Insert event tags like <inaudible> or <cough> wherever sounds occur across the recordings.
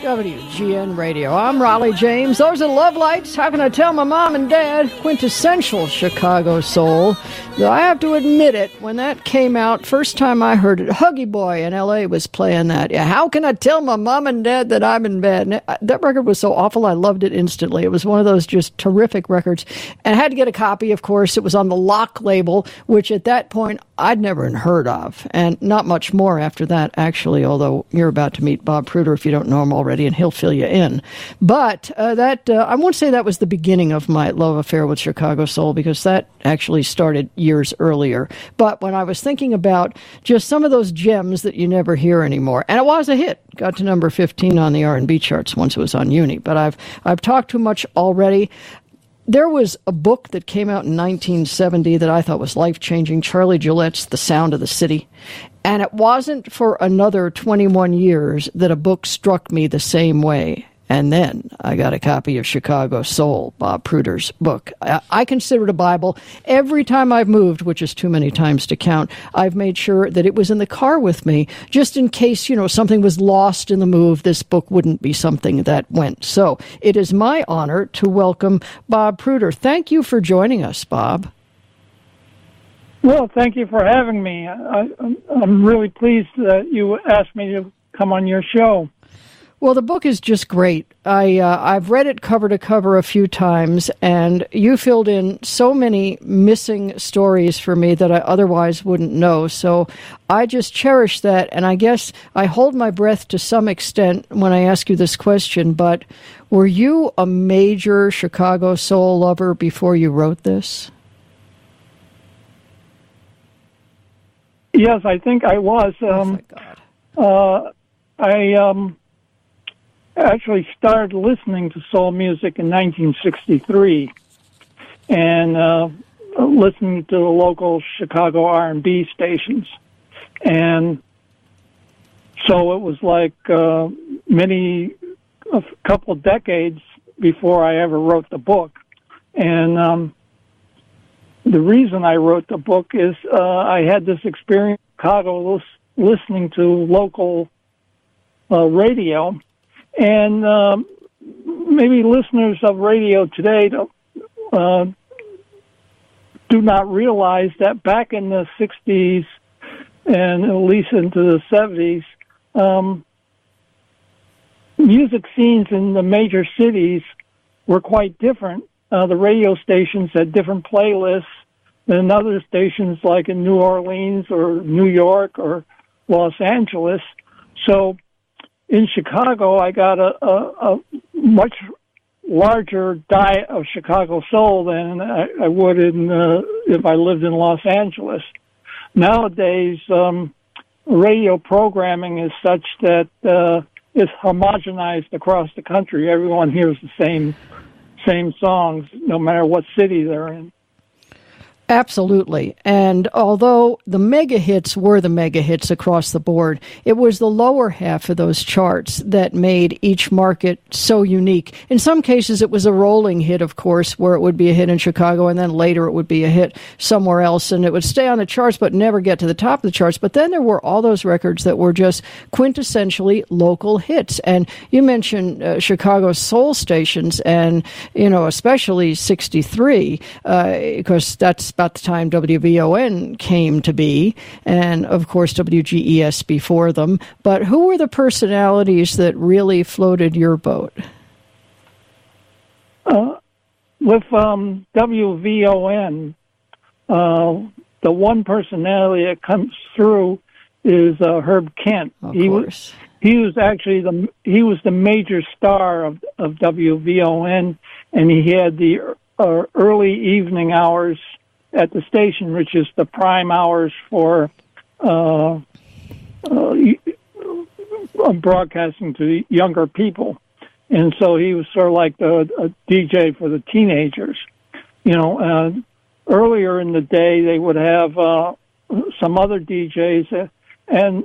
WGN Radio. I'm Rollye James. Those are Lovelites. How can I tell my mom and dad? Quintessential Chicago soul. Though I have to admit it, when that came out, first time I heard it, Huggy Boy in LA was playing that. Yeah, how can I tell my mom and dad that I'm in bed? Uh, that record was so awful, I loved it instantly. It was one of those just terrific records. And I had to get a copy, of course. It was on the Lock label, which at that point I'd never heard of. And not much more after that, actually, although you're about to meet Bob Pruter if you don't know him already, and he'll fill you in. But uh, that, uh, I won't say that was the beginning of my love affair with Chicago Soul, because that actually started years earlier. But when I was thinking about just some of those gems that you never hear anymore, and it was a hit, got to number 15 on the R&B charts once it was on Uni. But I've I've talked too much already. There was a book that came out in 1970 that I thought was life changing Charlie Gillett's The Sound of the City. And it wasn't for another 21 years that a book struck me the same way. And then I got a copy of Chicago Soul, Bob Pruter's book. I, I, consider it a Bible. Every time I've moved, which is too many times to count, I've made sure that it was in the car with me, just in case, you know, something was lost in the move. This book wouldn't be something that went. So it is my honor to welcome Bob Pruter. Thank you for joining us, Bob. Well, thank you for having me. I, am really pleased that you asked me to come on your show. Well, the book is just great. I uh, I've read it cover to cover a few times, and you filled in so many missing stories for me that I otherwise wouldn't know. So I just cherish that, and I guess I hold my breath to some extent when I ask you this question. But were you a major Chicago soul lover before you wrote this? Yes, I think I was. Um, oh my God. Uh, I um, actually started listening to soul music in 1963, and uh, listening to the local Chicago R&B stations, and so it was like uh, many a couple decades before I ever wrote the book, and um, the reason I wrote the book is uh, I had this experience in Chicago listening to local uh, radio and um, maybe listeners of radio today don't, uh, do not realize that back in the 60s and at least into the 70s, um, music scenes in the major cities were quite different. Uh, the radio stations had different playlists than other stations like in New Orleans or New York or Los Angeles. So in Chicago, I got a, a, a much larger diet of Chicago soul than I, I would in uh, if I lived in Los Angeles. Nowadays, um, radio programming is such that uh, it's homogenized across the country. Everyone hears the same same songs, no matter what city they're in. Absolutely. And although the mega hits were the mega hits across the board, it was the lower half of those charts that made each market so unique. In some cases, it was a rolling hit, of course, where it would be a hit in Chicago and then later it would be a hit somewhere else and it would stay on the charts but never get to the top of the charts. But then there were all those records that were just quintessentially local hits. And you mentioned uh, Chicago soul stations and, you know, especially 63, uh, because that's about the time WVON came to be, and of course WGES before them. But who were the personalities that really floated your boat? Uh, with um, WVON, uh, the one personality that comes through is uh, Herb Kent. Of he course. was he was actually the he was the major star of of WVON, and he had the uh, early evening hours at the station, which is the prime hours for uh, uh, broadcasting to younger people. And so he was sort of like the a DJ for the teenagers. You know, uh, earlier in the day they would have uh, some other DJs, uh, and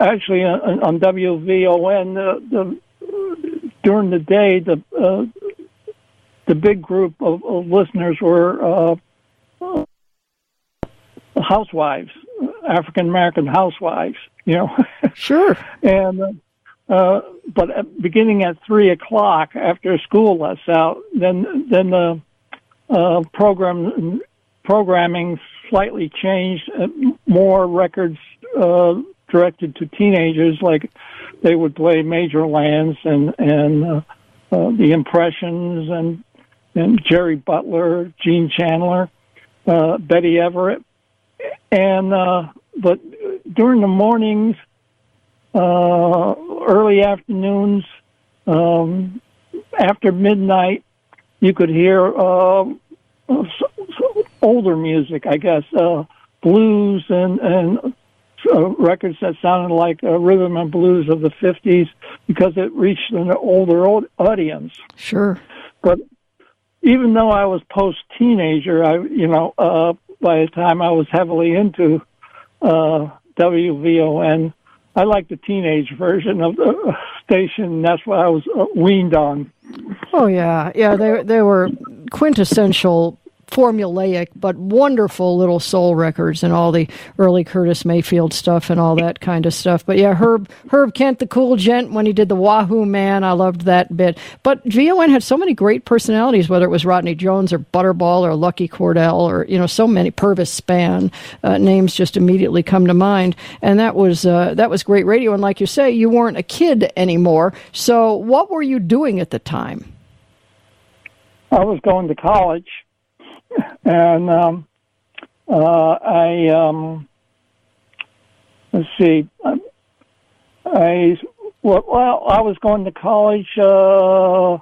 actually on, on WVON, the, the during the day the uh, the big group of, of listeners were uh, housewives, African American housewives, you know. <laughs> Sure. and uh, uh, but beginning at three o'clock after school lets out, then then the uh, program programming slightly changed. Uh, more records uh, directed to teenagers, like they would play Major Lance and and uh, uh, the Impressions and and Jerry Butler, Gene Chandler, uh, Betty Everett, and uh, but during the mornings, uh, early afternoons, um, after midnight, you could hear uh, older music, I guess, uh, blues and and uh, records that sounded like uh, rhythm and blues of the 50s because it reached an older audience. Sure. But even though I was post teenager, I, you know, uh, by the time I was heavily into uh, WVON, I liked the teenage version of the station. That's what I was uh, weaned on. Oh yeah, yeah. They they were quintessential formulaic but wonderful little soul records and all the early Curtis Mayfield stuff and all that kind of stuff. But yeah, Herb Herb Kent, the cool gent, when he did the Wahoo Man, I loved that bit. But VON had so many great personalities, whether it was Rodney Jones or Butterball or Lucky Cordell or you know so many Purvis Spann uh, names just immediately come to mind, and that was uh, that was great radio. And like you say, you weren't a kid anymore. So what were you doing at the time? I was going to college and um, uh, I um, let's see, I, I well, well, I was going to college. Uh,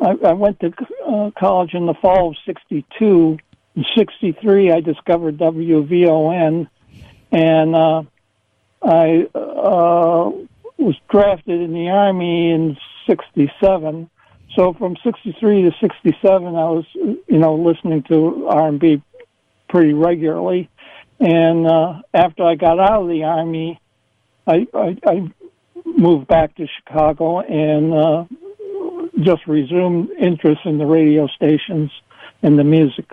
I, I went to uh, college in the fall of '62. In '63, I discovered WVON, and uh, I uh, was drafted in the army in '67 so from 63 to 67, I was, you know, listening to R&B pretty regularly. And uh, after I got out of the Army, I, I, I moved back to Chicago and uh, just resumed interest in the radio stations and the music.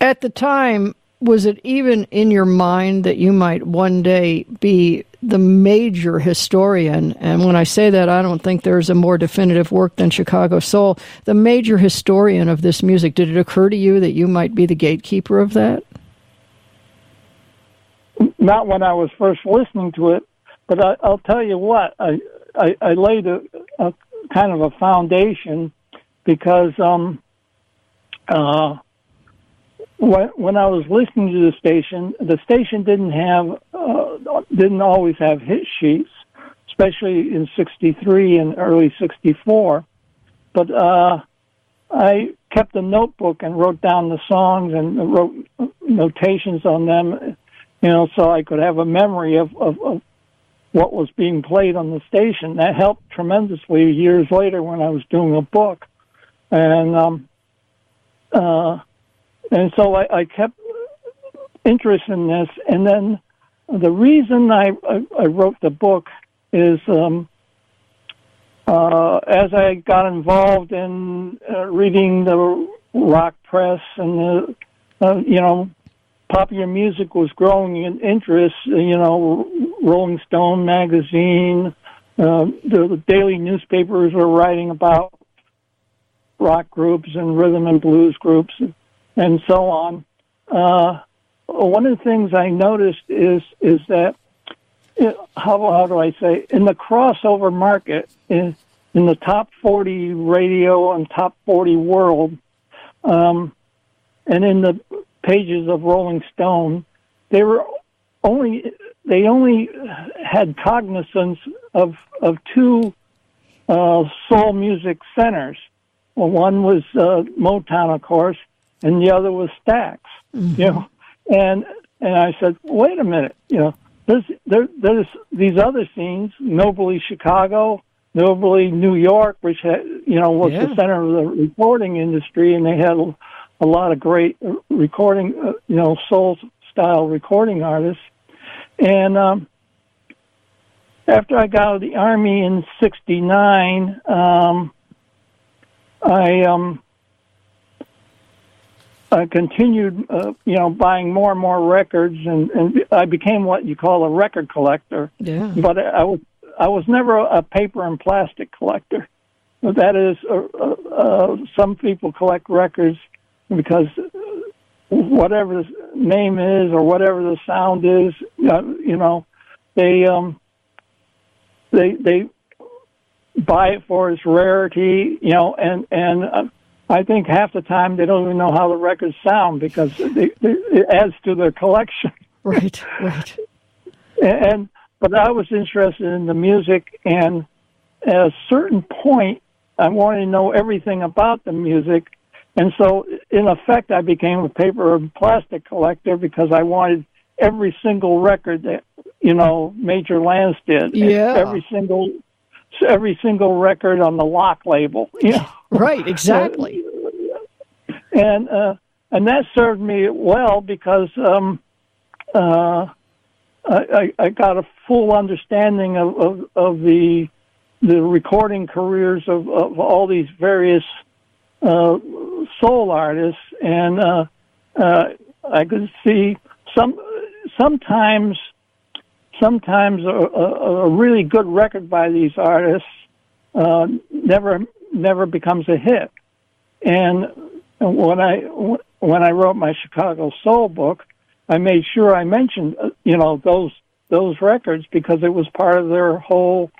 At the time, was it even in your mind that you might one day be the major historian, and when I say that, I don't think there's a more definitive work than Chicago Soul, the major historian of this music. Did it occur to you that you might be the gatekeeper of that? Not when I was first listening to it, but I, will tell you what, I, I, I laid a, a, kind of a foundation because um, uh, when, I was listening to the station, the station didn't have uh, didn't always have hit sheets, especially in '63 and early '64. But uh, I kept a notebook and wrote down the songs and wrote notations on them, you know, so I could have a memory of, of, of what was being played on the station. That helped tremendously years later when I was doing a book, and um, uh, and so I, I kept interest in this. And then the reason I, I, I wrote the book is um, uh, as I got involved in uh, reading the rock press and the, uh, you know, popular music was growing in interest. You know, Rolling Stone magazine, uh, the daily newspapers were writing about rock groups and rhythm and blues groups and so on. Uh, one of the things I noticed is is that it, how how do I say in the crossover market in in the top forty radio and top forty world, um, and in the pages of Rolling Stone, they were only they only had cognizance of of two uh, soul music centers. Well, one was uh, Motown, of course, and the other was Stax. Mm-hmm. You know, and and I said, wait a minute, you know, there's there, there's these other scenes, Nobly Chicago, Nobly New York, which had you know was yeah. the center of the recording industry, and they had a, a lot of great recording, uh, you know, soul style recording artists, and um, after I got out of the army in '69, um, I um, I continued, uh, you know, buying more and more records, and, and I became what you call a record collector. Yeah. But I was I was never a paper and plastic collector. That is, uh, uh, uh, some people collect records because whatever the name is or whatever the sound is, uh, you know, they um, they they buy it for its rarity, you know, and and uh, I think half the time they don't even know how the records sound because they, they, it adds to their collection. <laughs> Right, right. and but I was interested in the music, and at a certain point, I wanted to know everything about the music, and so in effect, I became a paper and plastic collector because I wanted every single record that you know Major Lance did. Yeah. Every single every single record on the lock label. <laughs> Yeah. Right. Exactly. and uh, and that served me well because um, uh, I, I got a full understanding of, of, of the the recording careers of, of all these various uh, soul artists, and uh, uh, I could see some sometimes sometimes a, a, a really good record by these artists uh, never never becomes a hit. And when I when I wrote my Chicago Soul book, I made sure I mentioned uh, you know those those records because it was part of their whole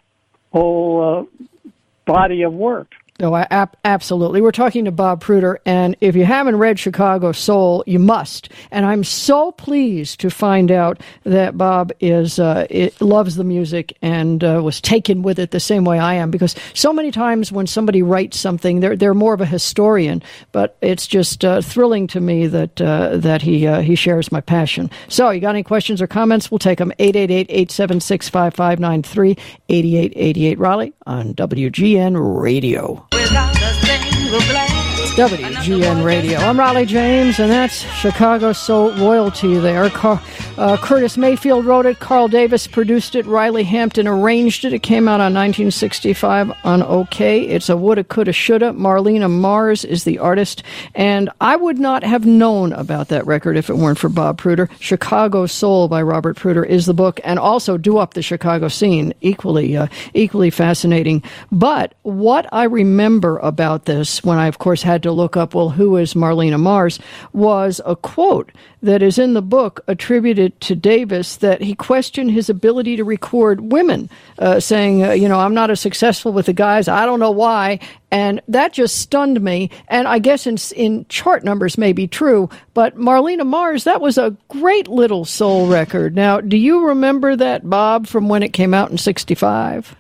whole uh, body of work. No, I, absolutely. We're talking to Bob Pruter, and if you haven't read Chicago Soul, you must. And I'm so pleased to find out that Bob is uh, loves the music and uh, was taken with it the same way I am. Because so many times when somebody writes something, they're they're more of a historian. But it's just uh, thrilling to me that uh, that he uh, he shares my passion. So, you got any questions or comments? We'll take them 888-876-5593, 8888 Rollye on WGN Radio. without a single. WGN Radio. I'm Rollye James, and that's Chicago Soul Royalty there. Car- uh, Curtis Mayfield wrote it, Carl Davis produced it, Riley Hampton arranged it. It came out on 1965 on Okeh. It's a woulda, coulda, shoulda. Marlena Mars is the artist, and I would not have known about that record if it weren't for Bob Pruter. Chicago Soul by Robert Pruter is the book, and also Doowop the Chicago Scene, equally, uh, equally fascinating. But what I remember about this, when I, of course, had to look up, well, who is Marlena Mars, was a quote that is in the book attributed to Davis that he questioned his ability to record women, uh, saying, uh, you know, I'm not as successful with the guys. I don't know why. And that just stunned me. And I guess in, in chart numbers may be true, but Marlena Mars, that was a great little soul record. Now, do you remember that, Bob, from when it came out in 65?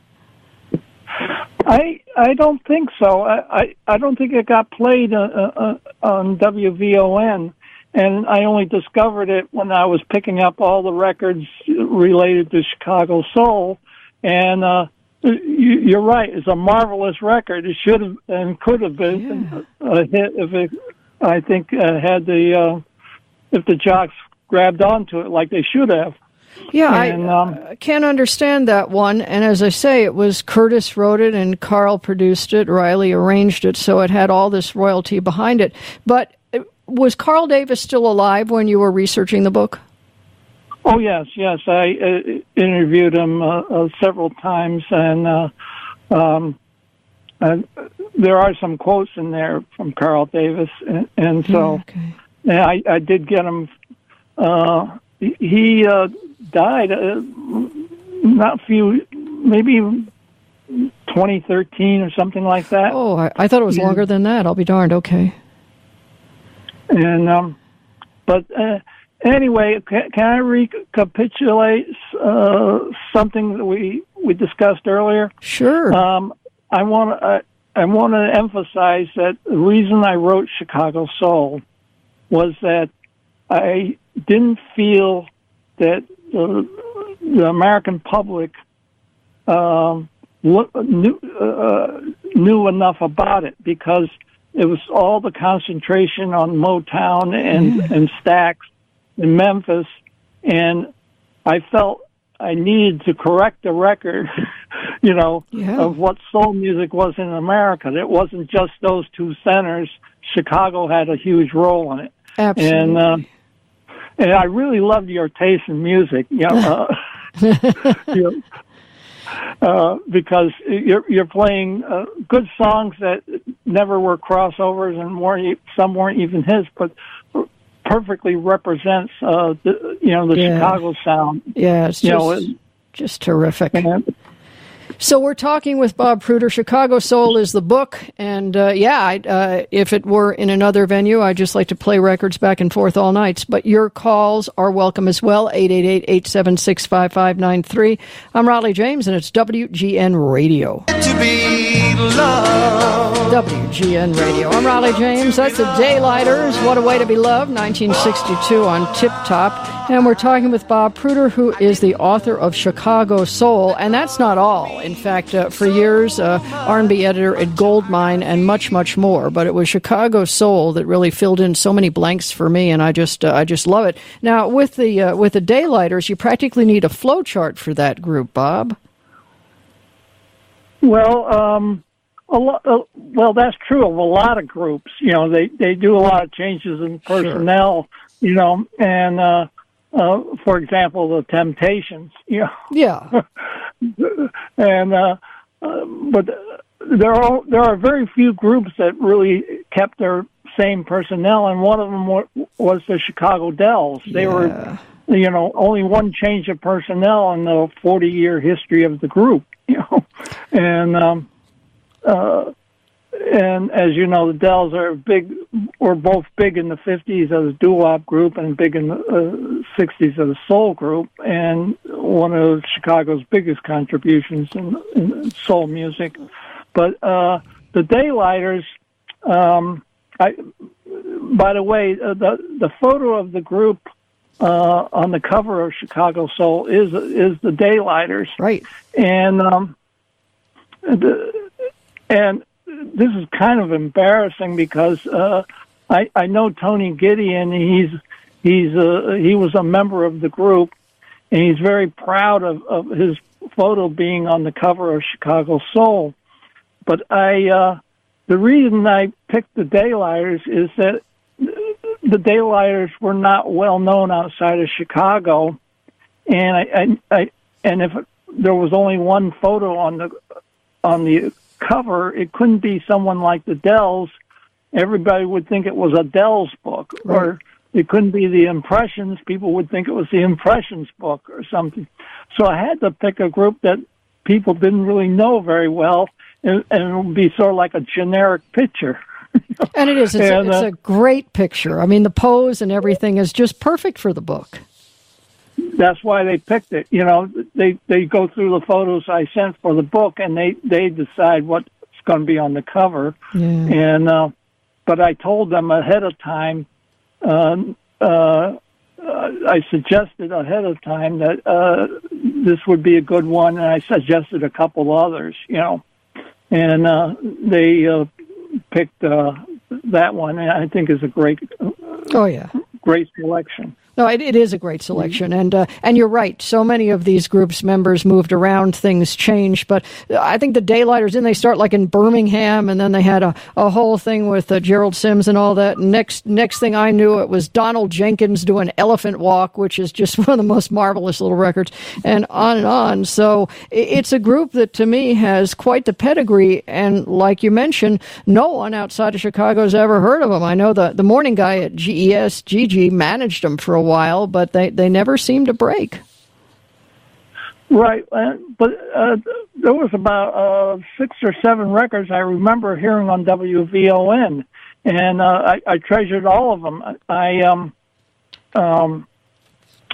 I I don't think so. I I, I don't think it got played uh, uh, on WVON, and I only discovered it when I was picking up all the records related to Chicago Soul. And uh, you, are right; it's a marvelous record. It should have and could have been yeah. a hit if it. I think uh, had the uh, if the jocks grabbed onto it like they should have. Yeah, and, I um, can't understand that one. And as I say, it was Curtis wrote it and Carl produced it, Riley arranged it, so it had all this royalty behind it. But uh, was Carl Davis still alive when you were researching the book? Oh yes, yes. I uh, interviewed him uh, uh, several times, and uh, um, there are some quotes in there from Carl Davis, and, and so okay. yeah, I, I did get him. he died uh, not few, maybe 2013 or something like that. Oh, I, I thought it was longer than that. I'll be darned. Okay. And um, but uh, anyway, can, can I recapitulate uh, something that we we discussed earlier? Sure. Um, I want to. I want to emphasize that the reason I wrote Chicago Soul was that I didn't feel that the, the American public um, knew, uh, knew enough about it because it was all the concentration on Motown and, and Stax in Memphis, and I felt I needed to correct the record, <laughs> you know, yeah. of what soul music was in America. It wasn't just those two centers. Chicago had a huge role in it. Absolutely. And uh, and I really loved your taste in music. You know, uh, <laughs> you know uh, because you're you're playing uh, good songs that never were crossovers and weren't some weren't even his, but perfectly represents uh, the you know the yeah. Chicago sound. Yeah, it's just, you know, just terrific. And, so we're talking with Bob Pruter. Chicago Soul is the book, and uh, yeah, I, uh, if it were in another venue, I'd just like to play records back and forth all nights. But your calls are welcome as well. 888-876-5593. I'm Rollye James, and it's WGN Radio. WGN Radio. I'm Rollye James. That's the Daylighters. What a way to be loved. 1962 on Tip Top, and we're talking with Bob Pruter, who is the author of Chicago Soul, and that's not all. In fact, uh, for years, uh, R&B editor at Goldmine and much, much more. But it was Chicago Soul that really filled in so many blanks for me, and I just, uh, I just love it. Now, with the uh, with the Daylighters, you practically need a flow chart for that group, Bob. Well, um, a lot, uh, well, that's true of a lot of groups. You know, they they do a lot of changes in personnel. Sure. You know, and uh, uh, for example, the Temptations. <laughs> You know, yeah, <laughs> and uh, uh, but there are there are very few groups that really kept their same personnel, and one of them was the Chicago Dells. They yeah. were, you know, only one change of personnel in the forty year history of the group. <laughs> You know, and um, uh, and as you know, the Dells are big, were both big in the 50s as a doo-wop group and big in the uh, 60s as a soul group, and one of Chicago's biggest contributions in, in soul music. But uh, the Daylighters, um, I, by the way, uh, the the photo of the group uh, on the cover of Chicago Soul is is the Daylighters, right? And um, the, and this is kind of embarrassing because uh, I, I know Tony Gideon. He's he's a, uh, he was a member of the group, and he's very proud of, of his photo being on the cover of Chicago Soul. But I uh, the reason I picked the Daylighters is that the Daylighters were not well known outside of Chicago, and I, I, I and if there was only one photo on the on the cover, it couldn't be someone like the Dells. Everybody would think it was a Dells book, right. or it couldn't be the Impressions. People would think it was the Impressions book or something. So I had to pick a group that people didn't really know very well, and, and it would be sort of like a generic picture. and it is. It's, <laughs> and, a, it's uh, a great picture. I mean, the pose and everything is just perfect for the book that's why they picked it. You know, they they go through the photos I sent for the book, and they they decide what's going to be on the cover. Yeah. And uh, but I told them ahead of time. Uh, uh, I suggested ahead of time that uh, this would be a good one, and I suggested a couple others. You know, and uh, they uh, picked uh, that one, and I think is a great. Uh, oh yeah, great selection. No, it, it is a great selection, and uh, and you're right. So many of these groups members moved around, things changed, but I think the Daylighters didn't they start like in Birmingham, and then they had a, a whole thing with uh, Gerald Sims and all that. Next next thing I knew, it was Donald Jenkins doing Elephant Walk, which is just <laughs> one of the most marvelous little records, and on and on. So it, it's a group that to me has quite the pedigree, and like you mentioned, no one outside of Chicago has ever heard of them. I know the the morning guy at GES, Gigi, managed them for a while, but they, they never seem to break. Right, uh, but uh, there was about uh, six or seven records I remember hearing on WVON, and uh, I, I treasured all of them. I um, um,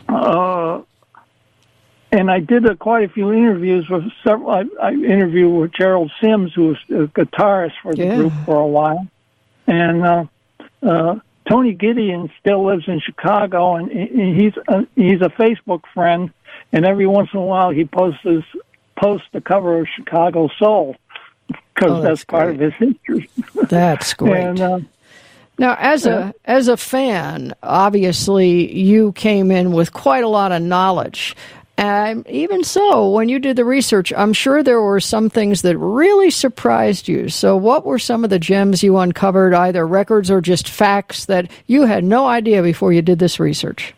uh, and I did a, quite a few interviews with several. I, I interviewed with Gerald Sims, who was a guitarist for the yeah. group for a while, and uh, uh, Tony Gideon still lives in Chicago, and he's a, he's a Facebook friend. And every once in a while, he posts his, posts the cover of Chicago Soul because oh, that's, that's part of his history. <laughs> That's great. and, uh, now, as a as a fan, obviously you came in with quite a lot of knowledge. And even so, when you did the research, I'm sure there were some things that really surprised you. So, what were some of the gems you uncovered, either records or just facts that you had no idea before you did this research?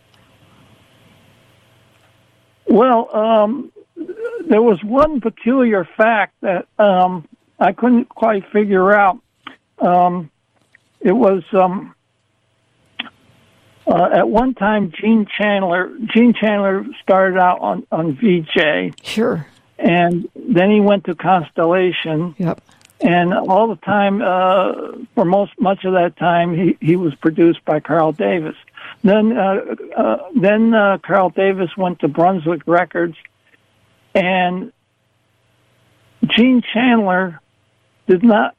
Well, um, there was one peculiar fact that um, I couldn't quite figure out. Um, it was um, uh, at one time Gene Chandler. Gene Chandler started out on on Vee-Jay, Sure. and then he went to Constellation. Yep. And all the time, uh, for most much of that time, he, he was produced by Carl Davis. Then, uh, uh, then uh, Carl Davis went to Brunswick Records, and Gene Chandler did not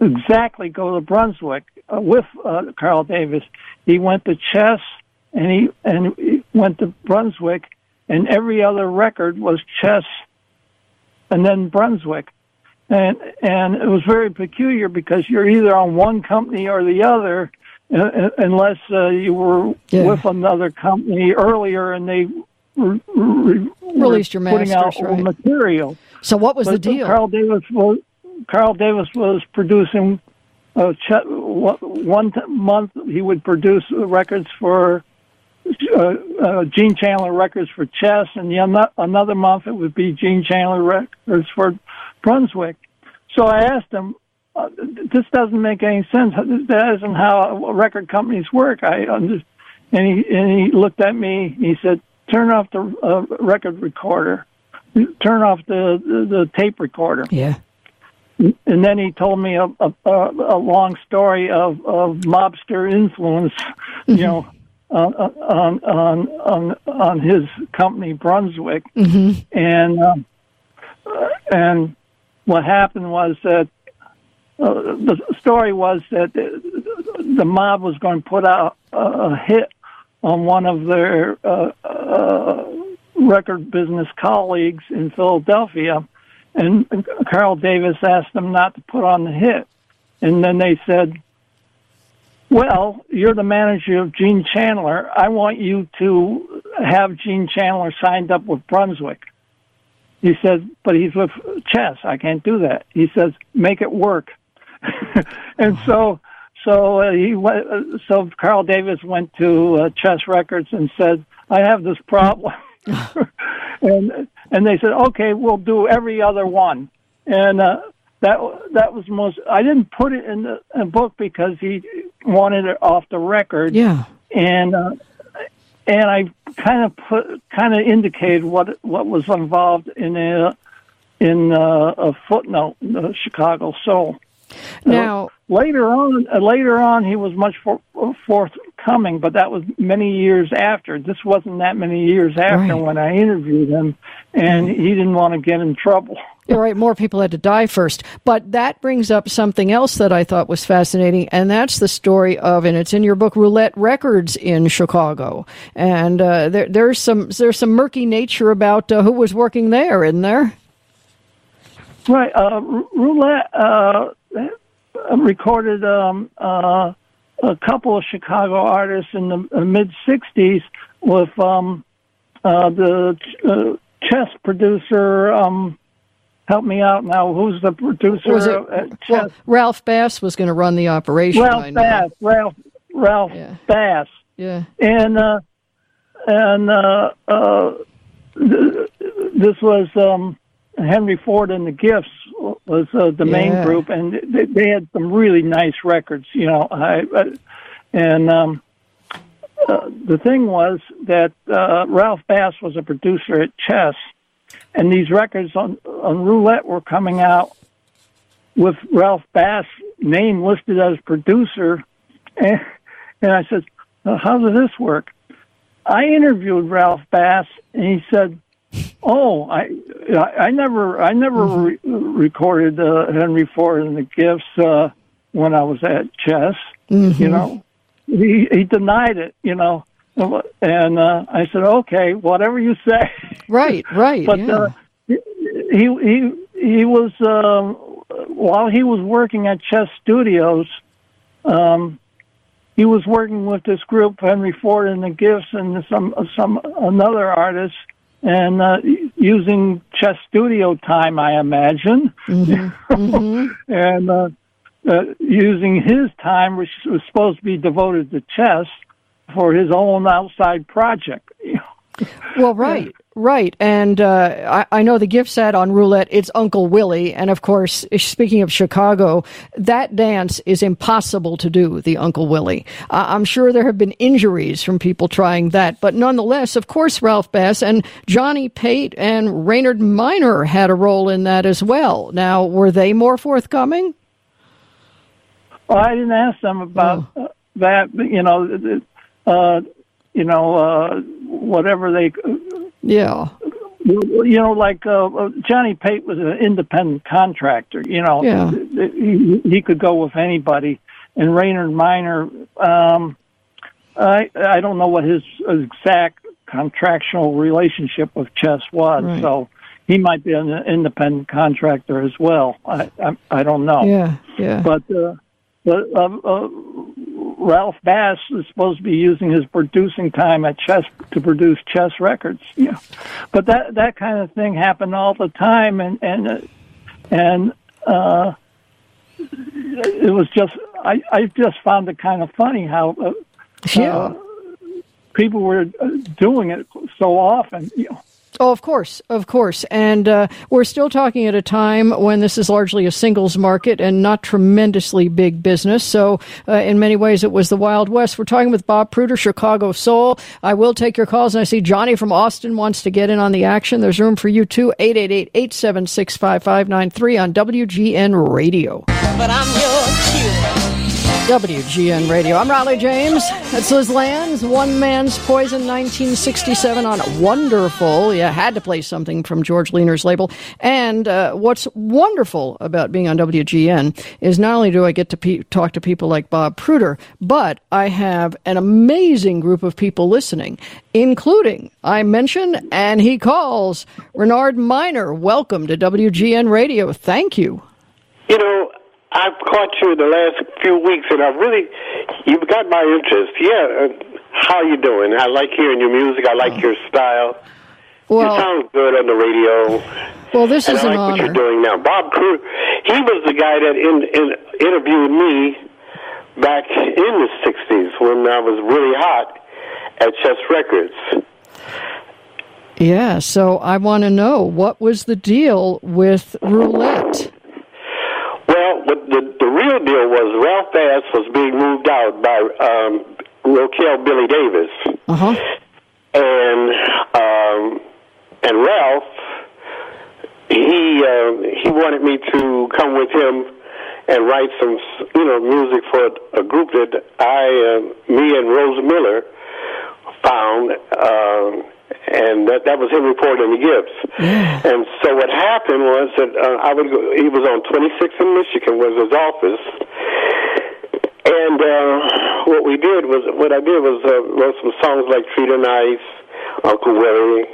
exactly go to Brunswick uh, with uh, Carl Davis. He went to Chess, and he and he went to Brunswick, and every other record was Chess, and then Brunswick and and it was very peculiar because you're either on one company or the other, uh, unless uh, you were Yeah. with another company earlier and they re- re- Released your putting out masters, right. material. So what was the deal? Carl Davis was Carl Davis was producing. Uh, ch- one month he would produce records for uh, uh, Gene Chandler records for Chess, and the ano- another month it would be Gene Chandler records for Brunswick. So I asked him, uh, "This doesn't make any sense. That isn't how record companies work." I under- and he and he looked at me. He said, "Turn off the uh, record recorder. Turn off the, the the tape recorder." yeah. And then he told me a, a, a long story of, of mobster influence, you know, on, on on on on his company Brunswick, Mm-hmm. and um, and what happened was that uh, the story was that the, the mob was going to put out a, a hit on one of their uh, uh, record business colleagues in Philadelphia, and Carl Davis asked them not to put on the hit, and then they said. Well, you're the manager of Gene Chandler. I want you to have Gene Chandler signed up with Brunswick. He says, but he's with Chess. I can't do that. He says, make it work. <laughs> and so, so uh, he went, uh, so Carl Davis went to uh, Chess Records and said, I have this problem. <laughs> and, and they said, okay, we'll do every other one. And, uh, that that was most. I didn't put it in the, in the book because he wanted it off the record Yeah. and uh, and I kind of put kind of indicated what what was involved in a in uh, a footnote, in the Chicago Soul. Now, Later on, uh, later on, he was much for, forthcoming, but that was many years after. This wasn't that many years after Right. when I interviewed him, and he didn't want to get in trouble. You're more people had to die first. But that brings up something else that I thought was fascinating, and that's the story of, and it's in your book, Roulette Records in Chicago. And uh, there, there's some there's some murky nature about uh, who was working there, isn't there? Right. Uh, R- Roulette uh, recorded um, uh, a couple of Chicago artists in the uh, mid 60s with um, uh, the uh, chess producer. Um, help me out now. Who's the producer Was it chess? well, Ralph Bass was going to run the operation? Ralph. Bass. Ralph, Ralph Yeah. Bass. Yeah. and uh, and uh, uh, th- this was um, Henry Ford and the Gifts was uh, the main group, and they, they had some really nice records, you know. I, I and um, uh, the thing was that uh, Ralph Bass was a producer at Chess, and these records on on Roulette were coming out with Ralph Bass name listed as producer, <laughs> and and I said, "Uh, "How does this work?" I interviewed Ralph Bass, and he said, "Oh, I I, never I never re- recorded uh, Henry Ford and the Gifts uh, when I was at Chess. You know, he he denied it. You know." And uh, I said, "Okay, whatever you say." Right. Right. <laughs> but yeah. uh, he he he was um, while he was working at Chess Studios, um, he was working with this group Henry Ford and the Gifts and some some another artist, and uh, using Chess Studio time, I imagine, <laughs> and uh, uh, using his time, which was supposed to be devoted to chess, for his own outside project. Well, right, Right, and uh, I, I, know the gift set on roulette. It's Uncle Willie, and of course, speaking of Chicago, that dance is impossible to do. The Uncle Willie. Uh, I'm sure there have been injuries from people trying that, but nonetheless, of course, Ralph Bass and Johnny Pate and Raynard Miner had a role in that as well. Now, were they more forthcoming? Well, I didn't ask them about oh. that. You know, uh, you know, uh, whatever they. Yeah. You know, like uh, uh, Johnny Pate was an independent contractor. You know, yeah. he, he could go with anybody. And Raynard Miner, um, I I don't know what his exact contractual relationship with Chess was, right. so he might be an independent contractor as well. I I, I don't know. Yeah, yeah. But uh, but uh, uh, Ralph Bass is supposed to be using his producing time at Chess to produce Chess records. Yeah, but that that kind of thing happened all the time, and and uh, and uh, it was just I I just found it kind of funny how uh, yeah. Uh, people were uh, doing it so often. You know. Oh, of course, of course. And uh, we're still talking at a time when this is largely a singles market and not tremendously big business. So, uh, in many ways, it was the Wild West. We're talking with Bob Pruter, Chicago Soul. I will take your calls, and I see Johnny from Austin wants to get in on the action. There's room for you too. 888 876 5593 on WGN Radio. WGN Radio. I'm Rollye James. That's Liz Lands. One Man's Poison, 1967 on One-derful. Yeah, had to play something from George Leaner's label. And uh, what's wonderful about being on WGN is not only do I get to pe- talk to people like Bob Pruter, but I have an amazing group of people listening, including, I mention, and he calls, Raynard Miner. Welcome to WGN Radio. Thank you. You know, I've caught you in the last few weeks, and I've really you've got my interest. Yeah, uh, how you doing? I like hearing your music. I like your style. Well, you sound good on the radio. Well, this is I like an what you're doing now. Bob Crew, he was the guy that in, in, interviewed me back in the '60s when I was really hot at Chess Records. Yeah, so I want to know what was the deal with roulette. Well, the, the, the real deal was Ralph Bass was being moved out by um, Roquel Billy Davis, Uh-huh. and um, and Ralph he uh, he wanted me to come with him and write some you know music for a group that I uh, me and Rose Miller found. Uh, and that that was him reporting the Gibbs. And so what happened was that uh, I would go. He was on 26th in Michigan was his office, and uh, what we did was what I did was uh, wrote some songs like "Treat Her Nice," "Uncle Willie,"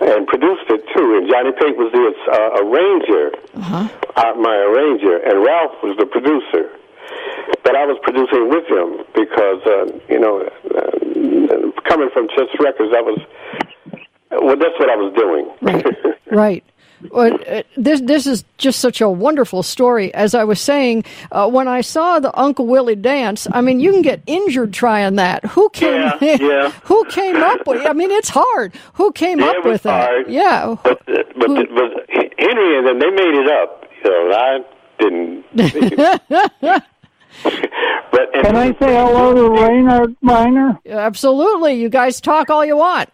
and produced it too. And Johnny Pate was the uh, arranger, Uh-huh. uh, my arranger, and Ralph was the producer. But I was producing with him because, uh, you know, uh, coming from Chess Records, I was, well, that's what I was doing. Right. <laughs> right. Well, uh, this this is just such a wonderful story. As I was saying, uh, when I saw the Uncle Willie dance, I mean, you can get injured trying that. Who came? Yeah, <laughs> yeah. who came up with? I mean, it's hard. Who came Yeah, up with that? Yeah. But, uh, but, Who- but Henry and them, they made it up. You know, I didn't. <laughs> <laughs> but and Can I say hello to Raynard Miner? Absolutely. You guys talk all you want.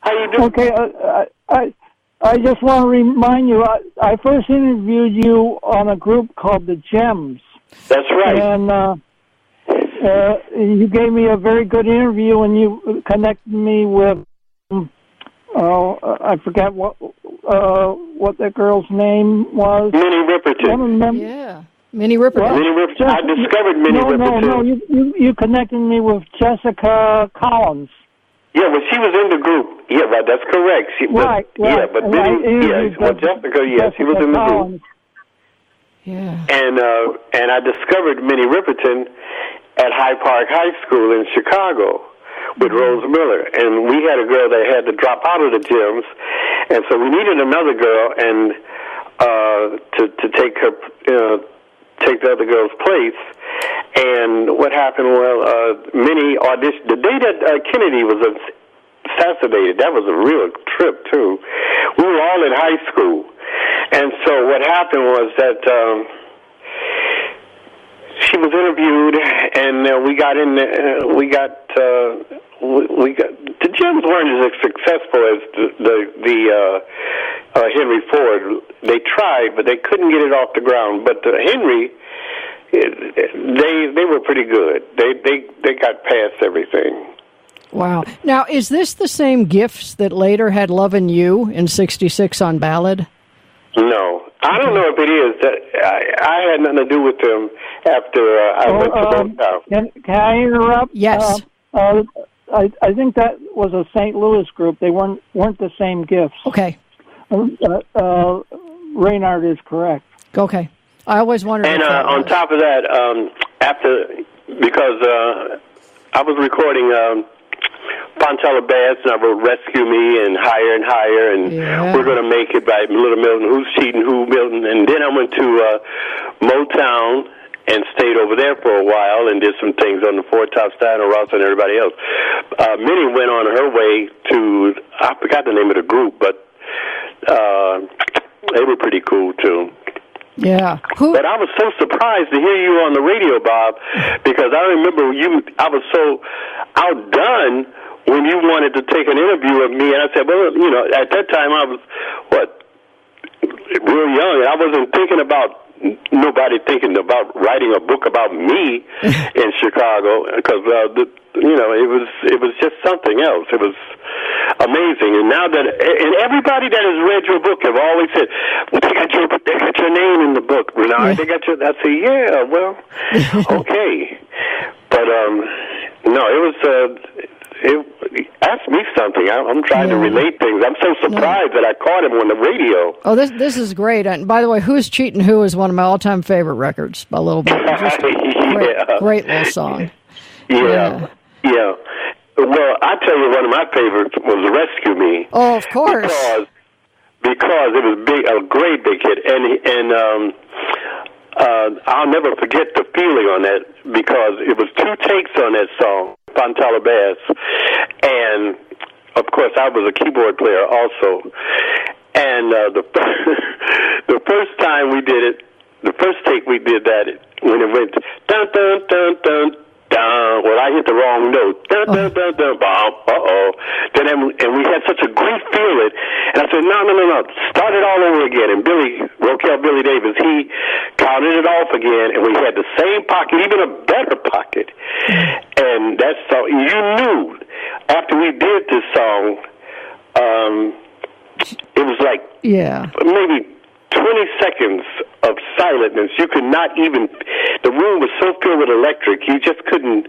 How you doing? Okay, uh, I I just want to remind you. I, I first interviewed you on a group called the Gems, That's right. and uh, uh, you gave me a very good interview, and you connected me with. um, Oh, I forget what uh, what that girl's name was. Minnie I Riperton. don't. Yeah. Minnie Ripper. What? Minnie Riperton. I discovered Minnie no, no, Riperton. no. You, you you connected me with Jessica Collins. Yeah, well, she was in the group. Yeah, right, that's correct. She, but, Right, Yeah, but And I Minnie, yeah, interviewed well, Jessica- Jessica, yes, she was in the group. Collins. Yeah. And uh, and I discovered Minnie Riperton at Hyde Park High School in Chicago with Rose Miller, and we had a girl that had to drop out of the Gems, and so we needed another girl and uh, to to take her, you know, take the other girl's place. And what happened? Well, uh, Minnie auditioned the day that uh, Kennedy was assassinated. That was a real trip too. We were all in high school, and so what happened was that. Um, she was interviewed, and uh, we got in. Uh, we got uh, we, we got the Gems weren't as successful as the the, the uh, uh, Henry Ford. They tried, but they couldn't get it off the ground. But uh, Henry, they they were pretty good. They they they got past everything. Wow. Now, is this the same gifts that later had "Lovin' You" in '66 on Ballad? No, I don't know if it is. I, I had nothing to do with them after uh, I Oh, went to um, Motown. can, can I interrupt? Yes. Uh, uh, I, I think that was a St. Louis group. They weren't weren't the same gifts. Okay. Uh, uh, Raynard is correct. Okay. I always wondered. And uh, on top of that, um, after because uh, I was recording um, Fontella Bass, and I wrote "Rescue Me" and "Higher and Higher," and Yeah. "We're Gonna Make It" by Little Milton. Who's cheating? Who Milton? And then I went to uh, Motown and stayed over there for a while and did some things on the Four Tops, Diana Ross, and everybody else. Uh, Minnie went on her way to I forgot the name of the group, but uh, they were pretty cool too. Yeah. Who? But I was so surprised to hear you on the radio, Bob, because I remember you. I was so outdone when you wanted to take an interview of me, and I said, "Well, you know, at that time I was what real young, and I wasn't thinking about." Nobody thinking about writing a book about me <laughs> in Chicago because uh, the, you know it was it was just something else. It was amazing, and now that and everybody that has read your book have always said, "Well, they got your they got your name in the book, Raynard. They got your." I say, "Yeah, well, <laughs> okay," but um, no, it was. Uh, it, ask me something. I, I'm trying to relate things. I'm so surprised that I caught him on the radio. Oh, this this is great. And by the way, "Who's Cheating Who" is one of my all-time favorite records by Little Bit. <laughs> A great, yeah. great little song. Yeah. yeah. Well, I tell you, one of my favorites was "Rescue Me." Oh, of course. because because it was big, a great big hit, and and um, uh, I'll never forget the feeling on that because it was two takes on that song, Fontella Bass, and of course I was a keyboard player also, and uh, the <laughs> the first time we did it, the first take we did that when it went dun dun dun dun. Dun, well, I hit the wrong note. Dun, dun, dun, dun, bomb. Uh oh. Then and we had such a great feeling, and I said, no, no, no, no, start it all over again. And Billy, Roquel Billy Davis, he counted it off again, and we had the same pocket, even a better pocket. And that's so you knew after we did this song, um, it was like Yeah. maybe 20 seconds of silence. You could not even, the room was so filled with electric, you just couldn't,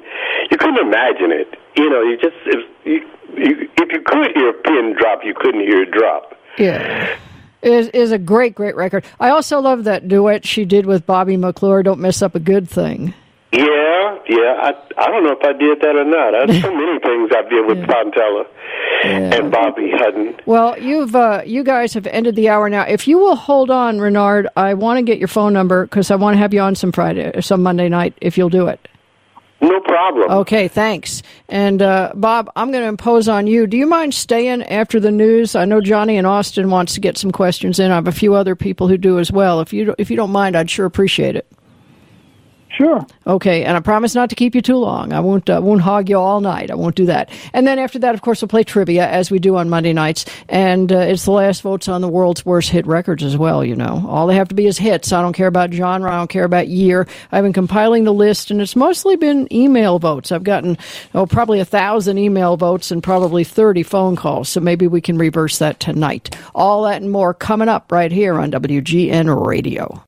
you couldn't imagine it. You know, you just, if you, you, if you could hear a pin drop, you couldn't hear it drop. Yeah. Is is a great, great record. I also love that duet she did with Bobby McClure, Don't Mess Up a Good Thing. Yeah, yeah. I I don't know if I did that or not. There's so <laughs> many things I did with Fontella and Bobby Hutton. Well, you've uh, you guys have ended the hour now. If you will hold on, Raynard, I want to get your phone number because I want to have you on some Friday, some Monday night. If you'll do it. No problem. Okay, thanks. And uh, Bob, I'm going to impose on you. Do you mind staying after the news? I know Johnny in Austin wants to get some questions in. I have a few other people who do as well. If you if you don't mind, I'd sure appreciate it. Sure. Okay, and I promise not to keep you too long. I won't uh, won't hog you all night. I won't do that. And then after that, of course, we'll play trivia as we do on Monday nights. And uh, it's the last votes on the world's worst hit records as well. You know, all they have to be is hits. I don't care about genre. I don't care about year. I've been compiling the list, and it's mostly been email votes. I've gotten oh probably a thousand email votes and probably thirty phone calls. So maybe we can reverse that tonight. All that and more coming up right here on WGN Radio.